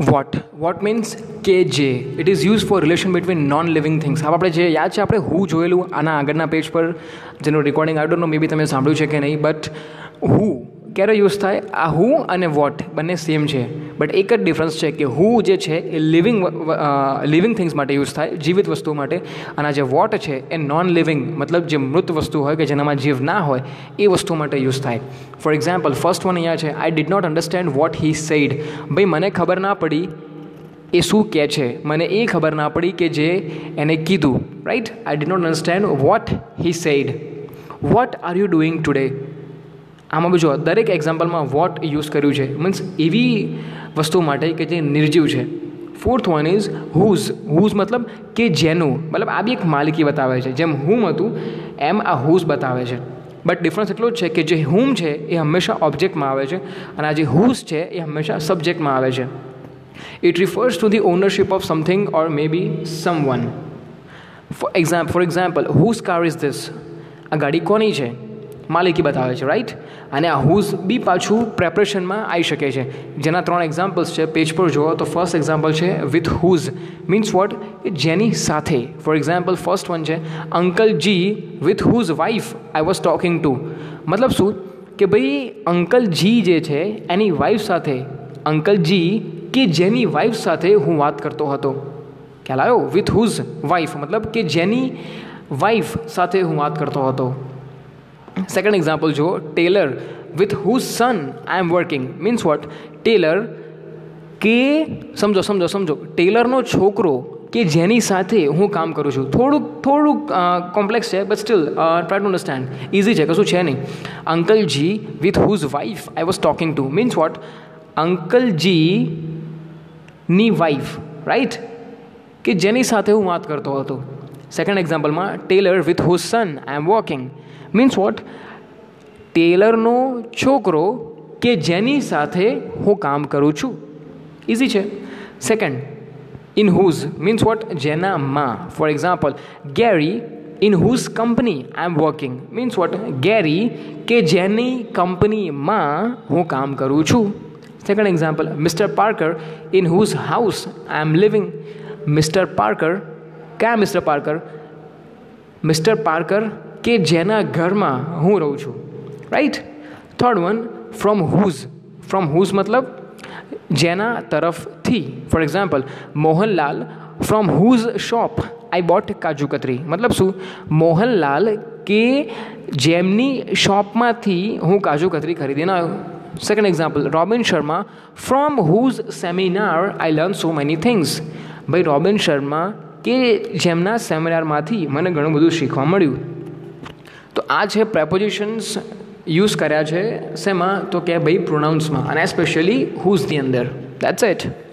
Vote vote means કે જે it is use for relation between non living things હવે આપણે જે યાદ છે, આપણે હું જોયેલું આના આગળના પેજ પર. જેનું રેકોર્ડિંગ આઈ ડોન્ટ મે બી તમે સાંભળ્યું છે કે નહીં બટ હું ક્યારે યુઝ થાય? આ હુ અને વોટ બંને સેમ છે. બટ એક જ ડિફરન્સ છે કે હું જે છે એ લિવિંગ લિવિંગ થિંગ્સ માટે યુઝ થાય, જીવિત વસ્તુ માટે. અને જે વોટ છે એ નોન લિવિંગ મતલબ જે મૃત વસ્તુ હોય કે જેનામાં જીવ ના હોય, એ વસ્તુ માટે યુઝ થાય. ફોર એક્ઝામ્પલ ફર્સ્ટ વન અહીંયા છે I did not understand what he said ભાઈ, મને ખબર ના પડી એ શું કહે છે. મને એ ખબર ના પડી કે જે એને કીધું. Right I did not understand what he said what are you doing today આમાં જો દરેક એક્ઝામ્પલમાં વોટ યુઝ કર્યું છે. મીન્સ એવી વસ્તુ માટે કે જે નિર્જીવ છે. Fourth one is whose whose મતલબ કે જેનું. મતલબ આ બી એક માલિકી બતાવે છે. જેમ હુમ હતું, એમ આ હુઝ બતાવે છે. બટ ડિફરન્સ એટલો જ છે કે જે હુમ છે, એ હંમેશા ઓબ્જેક્ટમાં આવે છે અને આ જે હુઝ છે, એ હંમેશા સબ્જેક્ટમાં આવે છે. It refers to the ownership of something or may be someone for example for example whose car is this આ ગાડી કોની છે? માલિકી બતાવે છે રાઈટ અને આ હુઝ બી પાછું પ્રેપરેશનમાં આવી શકે છે. જેના ત્રણ એક્ઝામ્પલ્સ છે પેજ પર જુઓ તો ફર્સ્ટ એક્ઝામ્પલ છે વિથ હુઝ મીન્સ વોટ જેની સાથે. ફોર એક્ઝામ્પલ ફર્સ્ટ વન છે uncle ji with whose wife I was talking to મતલબ શું? કે ભાઈ અંકલ જી જે છે, એની વાઈફ સાથે અંકલ જી કે જેની વાઇફ સાથે હું વાત કરતો હતો. ખ્યાલ આવ્યો? વિથ હુઝ વાઈફ મતલબ કે જેની વાઈફ સાથે હું વાત કરતો હતો. સેકન્ડ એક્ઝામ્પલ જુઓ tailor with whose son I am working means what tailor કે, સમજો સમજો સમજો. ટેલરનો છોકરો કે જેની સાથે હું કામ કરું છું. થોડુંક થોડુંક કોમ્પ્લેક્સ છે but still try to understand easy છે, કશું છે નહીં. અંકલજી with whose wife I was talking to means what અંકલજીની ji wife right કે જેની સાથે હું વાત કરતો હતો. Second એક્ઝામ્પલમાં tailor with whose son I am walking means what ટેલરનો છોકરો કે જેની સાથે હું કામ કરું છું. ઇઝી છે. Second in whose means what જેનામાં for example Gary in whose company I am working means what Gary કે જેની કંપનીમાં હું કામ કરું છું. Second example Mister Parker in whose house I am living Mister Parker ક્યાં મિસ્ટર પાર્કર મિસ્ટર પાર્કર કે જેના ઘરમાં હું રહું છું. Right third one from whose from whose મતલબ? જેના તરફથી. For example Mohanlal from whose shop I bought kaju katri. મતલબ શું? મોહનલાલ કે જેમની શોપમાંથી હું કાજુ કતરી ખરીદીને આવ્યો. Second example Robin Sharma from whose seminar I learn so many things ભાઈ, રોબિન શર્મા કે જેમના સેમિનારમાંથી મને ઘણું બધું શીખવા મળ્યું. તો આ છે પ્રેપોઝિશન્સ યુઝ કર્યા છે, શેમાં? તો કે ભાઈ પ્રોનાઉન્સમાં અને સ્પેશિયલી હુઝની અંદર દેટ્સ ઇટ